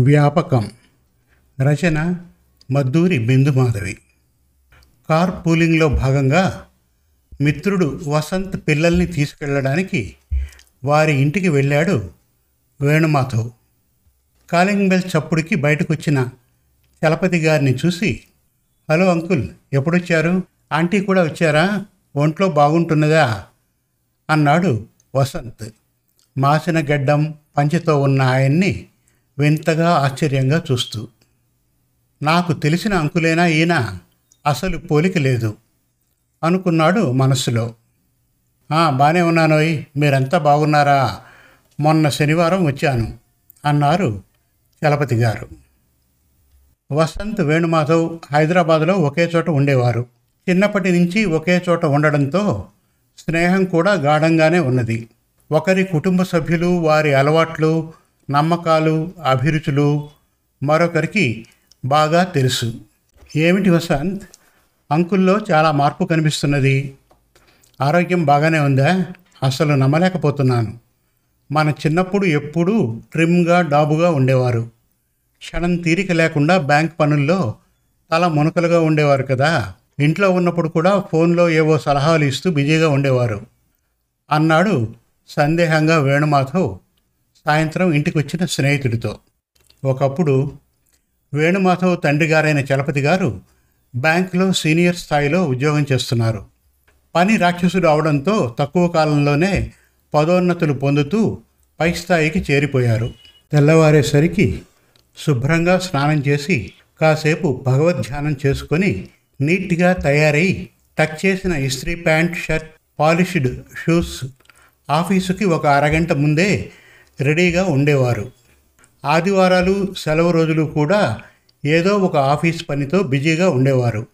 వ్యాపకం. రచన మద్దూరి బిందుమాధవి. కార్ పూలింగ్లో భాగంగా మిత్రుడు వసంత్ పిల్లల్ని తీసుకెళ్ళడానికి వారి ఇంటికి వెళ్ళాడు వేణుమాధవ్. కాలింగ్ బెల్ చప్పుడుకి బయటకొచ్చిన చలపతి గారిని చూసి హలో అంకుల్ ఎప్పుడొచ్చారు? ఆంటీ కూడా వచ్చారా? ఒంట్లో బాగుంటున్నదా? అన్నాడు వసంత్. మాసిన గడ్డం పంచెతో ఉన్న ఆయన్ని వింతగా ఆశ్చర్యంగా చూస్తూ నాకు తెలిసిన అంకులేనా ఈయన? అసలు పోలిక లేదు అనుకున్నాడు మనస్సులో. బాగానే ఉన్నానోయ్. మీరంతా బాగున్నారా? మొన్న శనివారం వచ్చాను అన్నారు చలపతి గారు. వసంత్ వేణుమాధవ్ హైదరాబాద్లో ఒకే చోట ఉండేవారు. చిన్నప్పటి నుంచి ఒకే చోట ఉండడంతో స్నేహం కూడా గాఢంగానే ఉన్నది. ఒకరి కుటుంబ సభ్యులు వారి అలవాట్లు నమ్మకాలు అభిరుచులు మరొకరికి బాగా తెలుసు. ఏమిటి వసంత్? అంకుల్లో చాలా మార్పు కనిపిస్తున్నది. ఆరోగ్యం బాగానే ఉందా? అసలు నమ్మలేకపోతున్నాను. మన చిన్నప్పుడు ఎప్పుడూ ట్రిమ్గా డాబుగా ఉండేవారు. క్షణం తీరిక లేకుండా బ్యాంక్ పనుల్లో తల మునకలుగా ఉండేవారు కదా. ఇంట్లో ఉన్నప్పుడు కూడా ఫోన్లో ఏవో సలహాలు ఇస్తూ బిజీగా ఉండేవారు. అన్నాడు సందేహంగా వేణుమాధవ్. సాయంత్రం ఇంటికి వచ్చిన స్నేహితుడితో. ఒకప్పుడు వేణుమాధవ్ తండ్రి గారైన చలపతి గారు బ్యాంకులో సీనియర్ స్థాయిలో ఉద్యోగం చేస్తున్నారు. పని రాక్షసుడు అవడంతో తక్కువ కాలంలోనే పదోన్నతులు పొందుతూ పై స్థాయికి చేరిపోయారు. తెల్లవారేసరికి శుభ్రంగా స్నానం చేసి కాసేపు భగవద్ధ్యానం చేసుకొని నీట్గా తయారై టక్ చేసిన ఇస్త్రీ ప్యాంట్ షర్ట్ పాలిష్డ్ షూస్ ఆఫీసుకి ఒక అరగంట ముందే రెడీగా ఉండేవారు. ఆదివారాలు సెలవు రోజులు కూడా ఏదో ఒక ఆఫీస్ పనితో బిజీగా ఉండేవారు.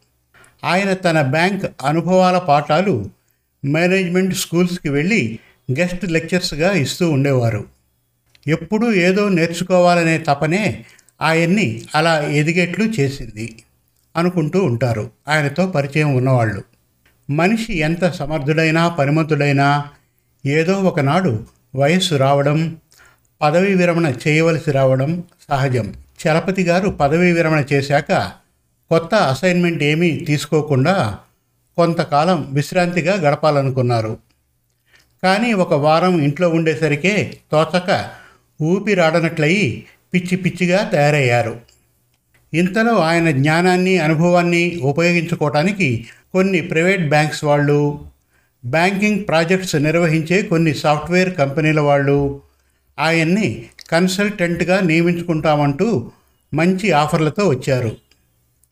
ఆయన తన బ్యాంక్ అనుభవాల పాఠాలు మేనేజ్మెంట్ స్కూల్స్కి వెళ్ళి గెస్ట్ లెక్చర్స్గా ఇస్తూ ఉండేవారు. ఎప్పుడూ ఏదో నేర్చుకోవాలనే తపనే ఆయన్ని అలా ఎదిగేట్లు చేసింది అనుకుంటూ ఉంటారు. ఆయనతో పరిచయం ఉన్నవాళ్ళు. మనిషి ఎంత సమర్థుడైనా పరిమతుడైనా ఏదో ఒకనాడు వయస్సు రావడం పదవీ విరమణ చేయవలసి రావడం సహజం. చలపతి గారు పదవీ విరమణ చేశాక కొత్త అసైన్మెంట్ ఏమీ తీసుకోకుండా కొంతకాలం విశ్రాంతిగా గడపాలనుకున్నారు. కానీ ఒక వారం ఇంట్లో ఉండేసరికే తోచక ఊపిరాడనట్లయి పిచ్చి పిచ్చిగా తయారయ్యారు. ఇంతలో ఆయన జ్ఞానాన్ని అనుభవాన్ని ఉపయోగించుకోవటానికి కొన్ని ప్రైవేట్ బ్యాంక్స్ వాళ్ళు బ్యాంకింగ్ ప్రాజెక్ట్స్ నిర్వహించే కొన్ని సాఫ్ట్వేర్ కంపెనీల వాళ్ళు ఆయన్ని కన్సల్టెంట్గా నియమించుకుంటామంటూ మంచి ఆఫర్లతో వచ్చారు.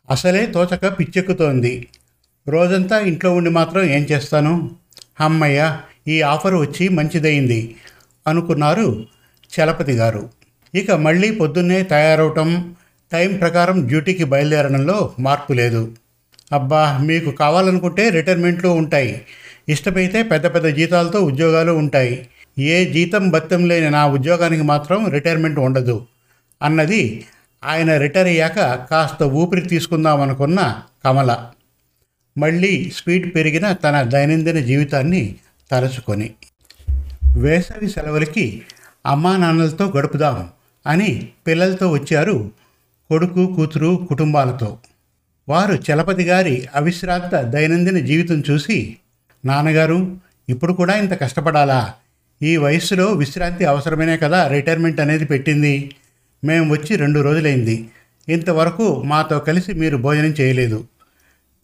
అసలే తోచక పిచ్చెక్కుతోంది. రోజంతా ఇంట్లో ఉండి మాత్రం ఏం చేస్తాను? అమ్మయ్య ఈ ఆఫర్ వచ్చి మంచిదయింది అనుకున్నారు చలపతి గారు. ఇక మళ్ళీ పొద్దున్నే తయారవటం టైం ప్రకారం డ్యూటీకి బయలుదేరడంలో మార్పు లేదు. అబ్బా మీకు కావాలనుకుంటే రిటైర్మెంట్లు ఉంటాయి. ఇష్టమైతే పెద్ద పెద్ద జీతాలతో ఉద్యోగాలు ఉంటాయి. ఏ జీతం భత్యం లేని నా ఉద్యోగానికి మాత్రం రిటైర్మెంట్ ఉండదు అన్నది ఆయన రిటైర్ అయ్యాక కాస్త ఊపిరి తీసుకుందామనుకున్న కమల. మళ్ళీ స్పీడ్ పెరిగిన తన దైనందిన జీవితాన్ని తలుచుకొని. వేసవి సెలవులకి అమ్మా నాన్నలతో గడుపుదాం అని పిల్లలతో వచ్చారు కొడుకు కూతురు కుటుంబాలతో. వారు చలపతి గారి అవిశ్రాంత దైనందిన జీవితం చూసి నాన్నగారు ఇప్పుడు కూడా ఇంత కష్టపడాలా? ఈ వయస్సులో విశ్రాంతి అవసరమేనే కదా రిటైర్మెంట్ అనేది పెట్టింది. మేము వచ్చి రెండు రోజులైంది. ఇంతవరకు మాతో కలిసి మీరు భోజనం చేయలేదు.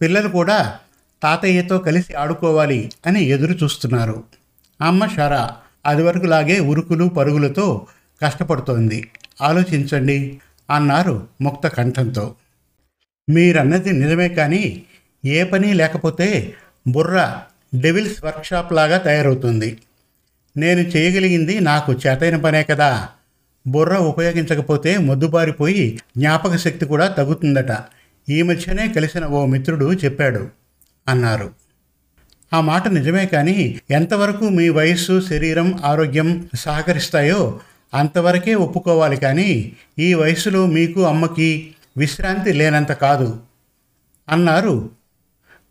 పిల్లలు కూడా తాతయ్యతో కలిసి ఆడుకోవాలి అని ఎదురు చూస్తున్నారు. అమ్మ షరా అది వరకులాగే ఉరుకులు పరుగులతో కష్టపడుతోంది. ఆలోచించండి అన్నారు ముక్త కంఠంతో. మీరన్నది నిజమే కానీ ఏ పని లేకపోతే బుర్ర డెవిల్స్ వర్క్షాప్ లాగా తయారవుతుంది. నేను చేయగలిగింది నాకు చేతైన పనే కదా. బుర్ర ఉపయోగించకపోతే మొద్దుబారిపోయి జ్ఞాపక శక్తి కూడా తగ్గుతుందట. ఈ మధ్యనే కలిసిన ఓ మిత్రుడు చెప్పాడు అన్నారు. ఆ మాట నిజమే కానీ ఎంతవరకు మీ వయస్సు శరీరం ఆరోగ్యం సహకరిస్తాయో అంతవరకే ఒప్పుకోవాలి కానీ ఈ వయసులో మీకు అమ్మకి విశ్రాంతి లేనంత కాదు అన్నారు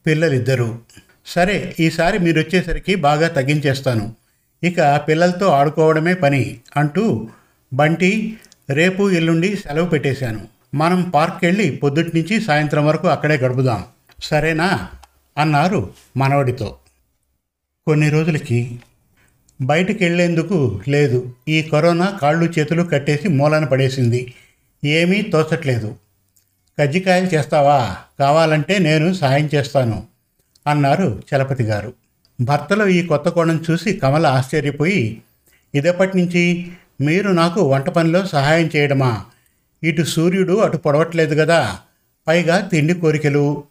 పిల్లలిద్దరూ. సరే ఈసారి మీరు వచ్చేసరికి బాగా తగ్గించేస్తాను. ఇక పిల్లలతో ఆడుకోవడమే పని అంటూ బంటి రేపు ఎల్లుండి సెలవు పెట్టేశాను. మనం పార్క్ వెళ్ళి పొద్దుటి నుంచి సాయంత్రం వరకు అక్కడే గడుపుదాం. సరేనా? అన్నారు మనవడితో. కొన్ని రోజులకి బయటికి వెళ్ళేందుకు లేదు. ఈ కరోనా కాళ్ళు చేతులు కట్టేసి మూలన పడేసింది. ఏమీ తోచట్లేదు. కజ్జికాయలు చేస్తావా? కావాలంటే నేను సాయం చేస్తాను అన్నారు చలపతి గారు. భర్తలో ఈ కొత్త కోణం చూసి కమల ఆశ్చర్యపోయి ఇదప్పటి నుంచి మీరు నాకు వంట పనిలో సహాయం చేయడమా? ఇటు సూర్యుడు అటు పొడవట్లేదు కదా పైగా తిండి కోరికలు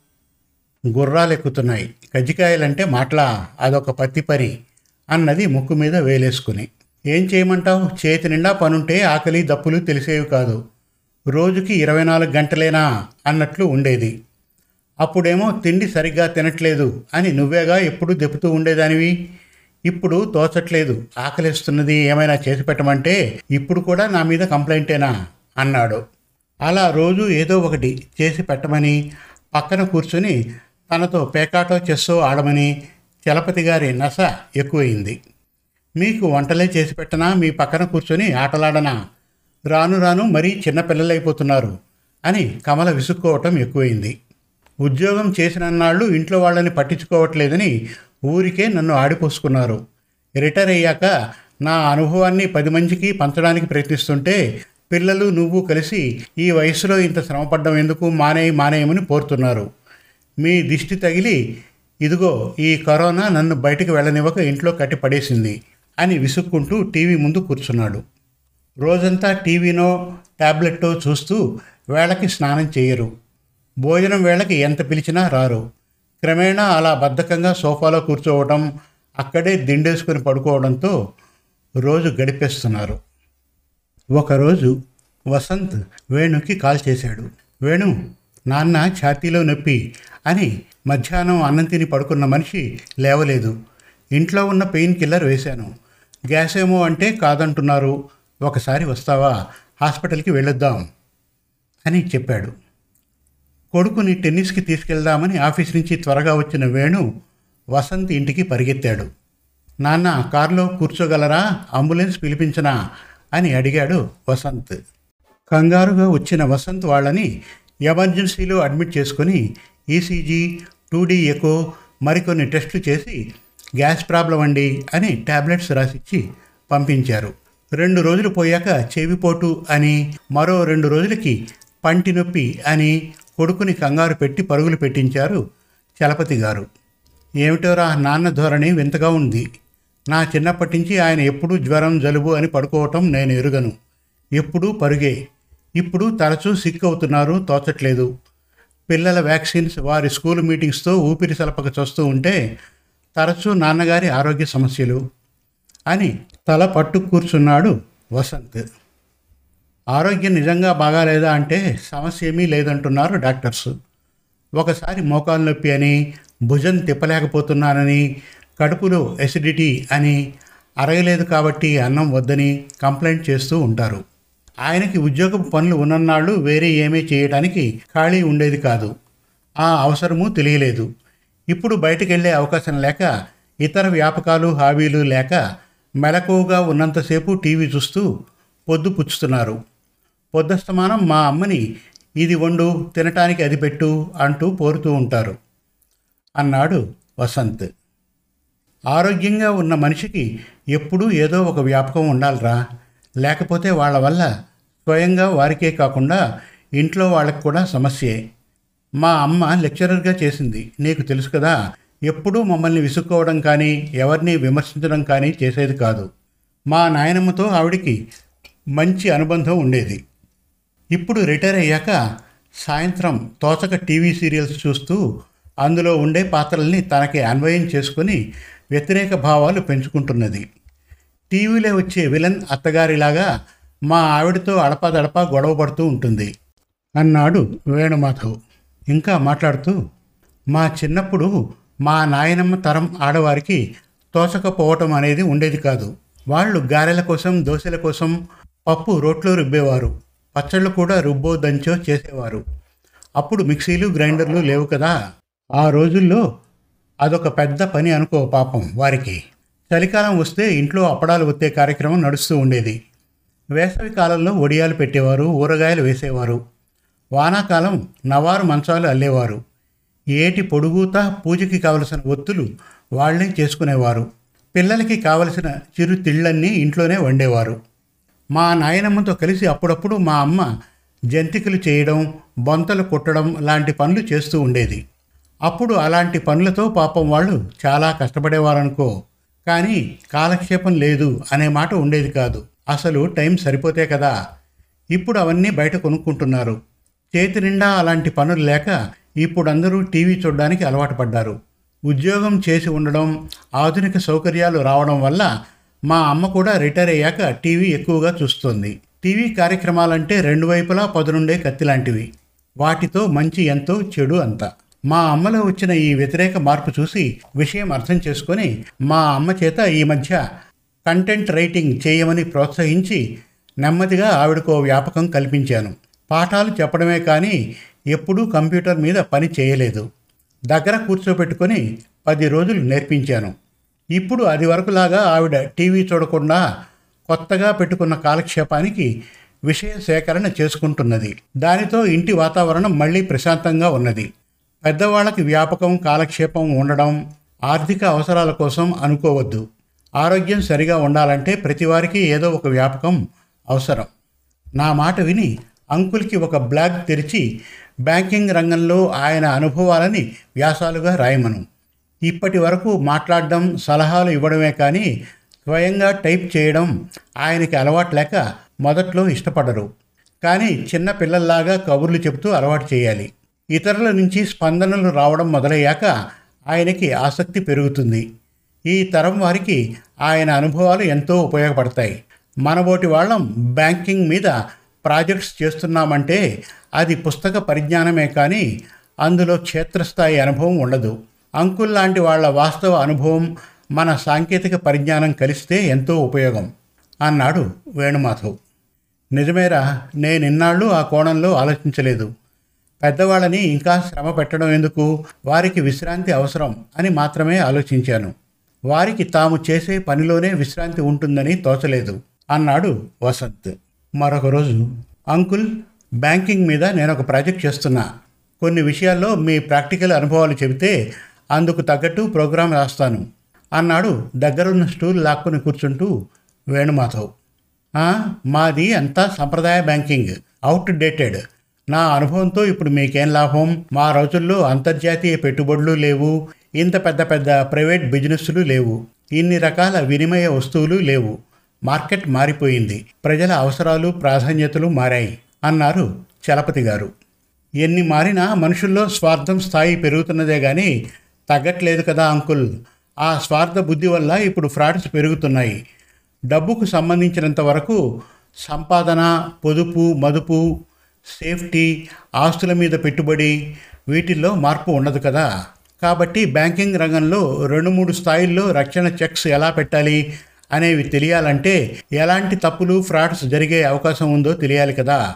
గుర్రాలెక్కుతున్నాయి. కజ్జికాయలంటే మాటలా అదొక పత్తి పని అన్నది ముక్కు మీద వేలేసుకుని. ఏం చేయమంటావు? చేతి నిండా పనుంటే ఆకలి దప్పులు తెలిసేవి కాదు. రోజుకి ఇరవై నాలుగు గంటలేనా? అన్నట్లు ఉండేది. అప్పుడేమో తిండి సరిగ్గా తినట్లేదు అని నువ్వేగా ఎప్పుడు దెప్పుతూ ఉండేదానివి? ఇప్పుడు తోచట్లేదు. ఆకలిస్తున్నది ఏమైనా చేసి పెట్టమంటే ఇప్పుడు కూడా నా మీద కంప్లైంటేనా? అన్నాడు. అలా రోజు ఏదో ఒకటి చేసి పెట్టమని పక్కన కూర్చుని తనతో పేకాటో చెస్సో ఆడమని చలపతి గారి నస ఎక్కువైంది. మీకు వంటలే చేసి పెట్టనా? మీ పక్కన కూర్చొని ఆటలాడనా? రాను రాను మరీ చిన్నపిల్లలైపోతున్నారు అని కమల విసుక్కోవటం ఎక్కువైంది. ఉద్యోగం చేసినన్నాళ్ళు ఇంట్లో వాళ్ళని పట్టించుకోవట్లేదని ఊరికే నన్ను ఆడిపోసుకున్నారు. రిటైర్ అయ్యాక నా అనుభవాన్ని పది మందికి పంచడానికి ప్రయత్నిస్తుంటే పిల్లలు నువ్వు కలిసి ఈ వయసులో ఇంత శ్రమపడ్డం ఎందుకు? మానేయి మానేయమని కోరుతున్నారు మీ దిష్టి తగిలి ఇదిగో ఈ కరోనా నన్ను బయటికి వెళ్ళనివ్వక ఇంట్లో కట్టి పడేసింది అని విసుక్కుంటూ టీవీ ముందు కూర్చున్నాడు. రోజంతా టీవీనో ట్యాబ్లెట్టో చూస్తూ వేళకి స్నానం చేయరు. భోజనం వేళకి ఎంత పిలిచినా రారు. క్రమేణా అలా బద్ధకంగా సోఫాలో కూర్చోవడం అక్కడే దిండేసుకుని పడుకోవడంతో రోజు గడిపేస్తున్నారు. ఒకరోజు వసంత్ వేణుకి కాల్ చేశాడు. వేణు నాన్న ఛాతీలో నొప్పి అని మధ్యాహ్నం అన్నం తిని పడుకున్న మనిషి లేవలేదు. ఇంట్లో ఉన్న పెయిన్ కిల్లర్ వేశాను. గ్యాస్ ఏమో అంటే కాదంటున్నారు. ఒకసారి వస్తావా? హాస్పిటల్కి వెళ్ళొద్దాం అని చెప్పాడు. కొడుకుని టెన్నిస్కి తీసుకెళ్దామని ఆఫీస్ నుంచి త్వరగా వచ్చిన వేణు వసంత్ ఇంటికి పరిగెత్తాడు. నాన్న కారులో కూర్చోగలరా? అంబులెన్స్ పిలిపించనా? అని అడిగాడు వసంత్. కంగారుగా వచ్చిన వసంత్ వాళ్ళని ఎమర్జెన్సీలో అడ్మిట్ చేసుకొని ఈసీజీ టూ డీ ఎకో మరికొన్ని టెస్టులు చేసి గ్యాస్ ప్రాబ్లం అండి అని ట్యాబ్లెట్స్ రాసిచ్చి పంపించారు. రెండు రోజులు పోయాక చెవిపోటు అని మరో రెండు రోజులకి పంటి నొప్పి అని కొడుకుని కంగారు పెట్టి పరుగులు పెట్టించారు చలపతి గారు. ఏమిటోరా నాన్న ధోరణి వింతగా ఉంది. నా చిన్నప్పటి నుంచి ఆయన ఎప్పుడూ జ్వరం జలుబు అని పడుకోవటం నేను ఎరుగను. ఎప్పుడూ పరుగే. ఇప్పుడు తరచూ సిక్ అవుతున్నారు తోచట్లేదు. పిల్లల వ్యాక్సిన్స్ వారి స్కూల్ మీటింగ్స్తో ఊపిరి సలపక చూస్తూ ఉంటే తరచూ నాన్నగారి ఆరోగ్య సమస్యలు అని తల పట్టు కూర్చున్నాడు వసంత్. ఆరోగ్యం నిజంగా బాగాలేదా అంటే సమస్య ఏమీ లేదంటున్నారు డాక్టర్స్. ఒకసారి మోకాలు నొప్పి అని భుజం తిప్పలేకపోతున్నానని కడుపులో ఎసిడిటీ అని అరగలేదు కాబట్టి అన్నం వద్దని కంప్లైంట్ చేస్తూ ఉంటారు. ఆయనకి ఉద్యోగ పనులు ఉన్ననాళ్ళు వేరే ఏమీ చేయడానికి ఖాళీ ఉండేది కాదు. ఆ అవసరము తెలియలేదు. ఇప్పుడు బయటికి వెళ్ళే అవకాశం లేక ఇతర వ్యాపకాలు హాబీలు లేక మెలకువగా ఉన్నంతసేపు టీవీ చూస్తూ పొద్దు పుచ్చుతున్నారు. పొద్దస్తమానం మా అమ్మని ఇది వండు తినటానికి అది పెట్టు అంటూ పోరుతూ ఉంటారు. అన్నాడు వసంత్. ఆరోగ్యంగా ఉన్న మనిషికి ఎప్పుడూ ఏదో ఒక వ్యాపకం ఉండాలిరా. లేకపోతే వాళ్ళ వల్ల స్వయంగా వారికే కాకుండా ఇంట్లో వాళ్ళకి కూడా సమస్యే. మా అమ్మ లెక్చరర్గా చేసింది. నీకు తెలుసు కదా ఎప్పుడూ మమ్మల్ని విసుక్కోవడం కానీ ఎవరిని విమర్శించడం కానీ చేసేది కాదు. మా నాయనమ్మతో ఆవిడికి మంచి అనుబంధం ఉండేది. ఇప్పుడు రిటైర్ అయ్యాక సాయంత్రం తోచక టీవీ సీరియల్స్ చూస్తూ అందులో ఉండే పాత్రల్ని తనకి అన్వయం చేసుకుని వ్యతిరేక భావాలు పెంచుకుంటున్నది. టీవీలో వచ్చే విలన్ అత్తగారిలాగా మా ఆవిడతో అడపాదడపా గొడవ పడుతూ ఉంటుంది. అన్నాడు వేణుమాధవ్. ఇంకా మాట్లాడుతూ మా చిన్నప్పుడు మా నాయనమ్మ తరం ఆడవారికి తోచకపోవటం అనేది ఉండేది కాదు. వాళ్ళు గారెల కోసం దోశల కోసం పప్పు రోట్లో రుబ్బేవారు. పచ్చళ్ళు కూడా రుబ్బో దంచో చేసేవారు. అప్పుడు మిక్సీలు గ్రైండర్లు లేవు కదా. ఆ రోజుల్లో అదొక పెద్ద పని అనుకో పాపం వారికి. చలికాలం వస్తే ఇంట్లో అప్పడాలు ఒత్తే కార్యక్రమం నడుస్తూ ఉండేది. వేసవి కాలంలో ఒడియాలు పెట్టేవారు ఊరగాయలు వేసేవారు. వానాకాలం నవారు మంచాలు అల్లేవారు. ఏటి పొడుగుత పూజకి కావలసిన ఒత్తులు వాళ్ళే చేసుకునేవారు. పిల్లలకి కావలసిన చిరు తిళ్ళన్నీ ఇంట్లోనే వండేవారు. మా నాయనమ్మతో కలిసి అప్పుడప్పుడు మా అమ్మ జంతికలు చేయడం బొంతలు కుట్టడం లాంటి పనులు చేస్తూ ఉండేది. అప్పుడు అలాంటి పనులతో పాపం వాళ్ళు చాలా కష్టపడేవారనుకో. కానీ కాలక్షేపం లేదు అనే మాట ఉండేది కాదు. అసలు టైం సరిపోతే కదా. ఇప్పుడు అవన్నీ బయట కొనుక్కుంటున్నారు. చేతి నిండా అలాంటి పనులు లేక ఇప్పుడు అందరూ టీవీ చూడడానికి అలవాటు పడ్డారు. ఉద్యోగం చేసి ఉండడం ఆధునిక సౌకర్యాలు రావడం వల్ల మా అమ్మ కూడా రిటైర్ అయ్యాక టీవీ ఎక్కువగా చూస్తుంది. టీవీ కార్యక్రమాలంటే రెండు వైపులా పదునుండే కత్తి లాంటివి వాటితో మంచి ఎంతో చెడు అంత. మా అమ్మలో వచ్చిన ఈ వ్యతిరేక మార్పు చూసి విషయం అర్థం చేసుకొని మా అమ్మ చేత ఈ మధ్య కంటెంట్ రైటింగ్ చేయమని ప్రోత్సహించి నెమ్మదిగా ఆవిడకో వ్యాపకం కల్పించాను. పాఠాలు చెప్పడమే కానీ ఎప్పుడూ కంప్యూటర్ మీద పని చేయలేదు. దగ్గర కూర్చోబెట్టుకొని పది రోజులు నేర్పించాను. ఇప్పుడు అది వరకులాగా ఆవిడ టీవీ చూడకుండా కొత్తగా పెట్టుకున్న కాలక్షేపానికి విషయ సేకరణ చేసుకుంటున్నది. దానితో ఇంటి వాతావరణం మళ్ళీ ప్రశాంతంగా ఉన్నది. పెద్దవాళ్ళకి వ్యాపకం కాలక్షేపం ఉండడం ఆర్థిక అవసరాల కోసం అనుకోవద్దు. ఆరోగ్యం సరిగా ఉండాలంటే ప్రతివారికి ఏదో ఒక వ్యాపకం అవసరం. నా మాట విని అంకుల్కి ఒక బ్లాగ్ తెరిచి బ్యాంకింగ్ రంగంలో ఆయన అనుభవాలని వ్యాసాలుగా రాయమను. ఇప్పటి వరకు మాట్లాడడం సలహాలు ఇవ్వడమే కానీ స్వయంగా టైప్ చేయడం ఆయనకి అలవాటు లేక మొదట్లో ఇష్టపడరు. కానీ చిన్న పిల్లల్లాగా కబుర్లు చెబుతూ అలవాటు చేయాలి. ఇతరుల నుంచి స్పందనలు రావడం మొదలయ్యాక ఆయనకి ఆసక్తి పెరుగుతుంది. ఈ తరం వారికి ఆయన అనుభవాలు ఎంతో ఉపయోగపడతాయి. మనబోటి వాళ్ళం బ్యాంకింగ్ మీద ప్రాజెక్ట్స్ చేస్తున్నామంటే అది పుస్తక పరిజ్ఞానమే కానీ అందులో క్షేత్రస్థాయి అనుభవం ఉండదు. అంకుల్ లాంటి వాళ్ళ వాస్తవ అనుభవం మన సాంకేతిక పరిజ్ఞానం కలిస్తే ఎంతో ఉపయోగం అన్నాడు వేణుమాధవ్. నిజమేరా నేను ఇన్నాళ్ళు ఆ కోణంలో ఆలోచించలేదు. పెద్దవాళ్ళని ఇంకా శ్రమ పెట్టడం ఎందుకు? వారికి విశ్రాంతి అవసరం అని మాత్రమే ఆలోచించాను. వారికి తాము చేసే పనిలోనే విశ్రాంతి ఉంటుందని తోచలేదు అన్నాడు వసంత్. మరొక రోజు అంకుల్ బ్యాంకింగ్ మీద నేను ఒక ప్రాజెక్ట్ చేస్తున్నా. కొన్ని విషయాల్లో మీ ప్రాక్టికల్ అనుభవాలు చెబితే అందుకు తగ్గట్టు ప్రోగ్రాం రాస్తాను. అన్నాడు దగ్గరున్న స్టూల్ లాక్కుని కూర్చుంటూ వేణుమాధవ్. మాది అంతా సంప్రదాయ బ్యాంకింగ్ అవుట్ డేటెడ్ నా అనుభవంతో ఇప్పుడు మీకేం లాభం? మా రోజుల్లో అంతర్జాతీయ పెట్టుబడులు లేవు ఇంత పెద్ద పెద్ద ప్రైవేట్ బిజినెస్లు లేవు ఇన్ని రకాల వినిమయ వస్తువులు లేవు. మార్కెట్ మారిపోయింది ప్రజల అవసరాలు ప్రాధాన్యతలు మారాయి అన్నారు చలపతి గారు. ఎన్ని మారినా మనుషుల్లో స్వార్థం స్థాయి పెరుగుతున్నదే కానీ తగ్గట్లేదు కదా అంకుల్. ఆ స్వార్థ బుద్ధి వల్ల ఇప్పుడు ఫ్రాడ్స్ పెరుగుతున్నాయి. డబ్బుకు సంబంధించినంత వరకు సంపాదన పొదుపు మదుపు సేఫ్టీ ఆస్తుల మీద పెట్టుబడి వీటిల్లో మార్పు ఉండదు కదా. కాబట్టి బ్యాంకింగ్ రంగంలో రెండు మూడు స్థాయిల్లో రక్షణ చెక్స్ ఎలా పెట్టాలి అనేవి తెలియాలంటే ఎలాంటి తప్పులు ఫ్రాడ్స్ జరిగే అవకాశం ఉందో తెలియాలి కదా.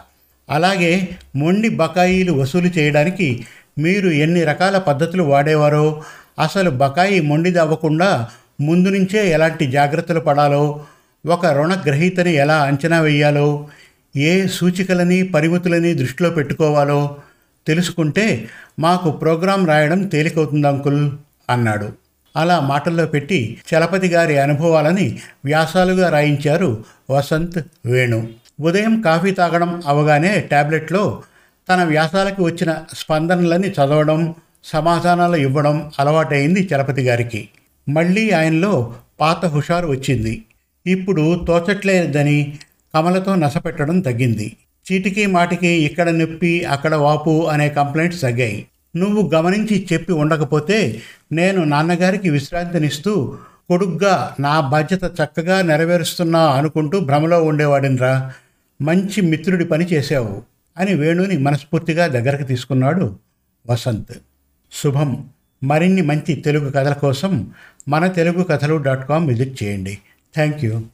అలాగే మొండి బకాయిలు వసూలు చేయడానికి మీరు ఎన్ని రకాల పద్ధతులు వాడేవారో? అసలు బకాయి మొండిది అవ్వకుండా ముందు నుంచే ఎలాంటి జాగ్రత్తలు పడాలో? ఒక రుణగ్రహీతని ఎలా అంచనా వేయాలో? ఏ సూచికలని పరిమితులని దృష్టిలో పెట్టుకోవాలో? తెలుసుకుంటే మాకు ప్రోగ్రాం రాయడం తేలికవుతుంది అంకుల్ అన్నాడు. అలా మాటల్లో పెట్టి చలపతి గారి అనుభవాలని వ్యాసాలుగా రాయించారు వసంత్ వేణు. ఉదయం కాఫీ తాగడం అవగానే ట్యాబ్లెట్లో తన వ్యాసాలకు వచ్చిన స్పందనలని చదవడం సమాధానాలు ఇవ్వడం అలవాటైంది చలపతి గారికి. మళ్ళీ ఆయనలో పాత హుషారు వచ్చింది. ఇప్పుడు తోచట్లేదని కమలతో నసపెట్టడం తగ్గింది. చీటికి మాటికి ఇక్కడ నొప్పి అక్కడ వాపు అనే కంప్లైంట్స్ తగ్గాయి. నువ్వు గమనించి చెప్పి ఉండకపోతే నేను నాన్నగారికి విశ్రాంతినిస్తూ కొడుగ్గా నా బాధ్యత చక్కగా నెరవేరుస్తున్నా అనుకుంటూ భ్రమలో ఉండేవాడినరా. మంచి మిత్రుడి పని చేసావు అని వేణుని మనస్ఫూర్తిగా దగ్గరకు తీసుకున్నాడు వసంత్. శుభం. మరిన్ని మంచి తెలుగు కథల కోసం మన తెలుగు కథలు డాట్ కామ్ విజిట్ చేయండి. Thank you.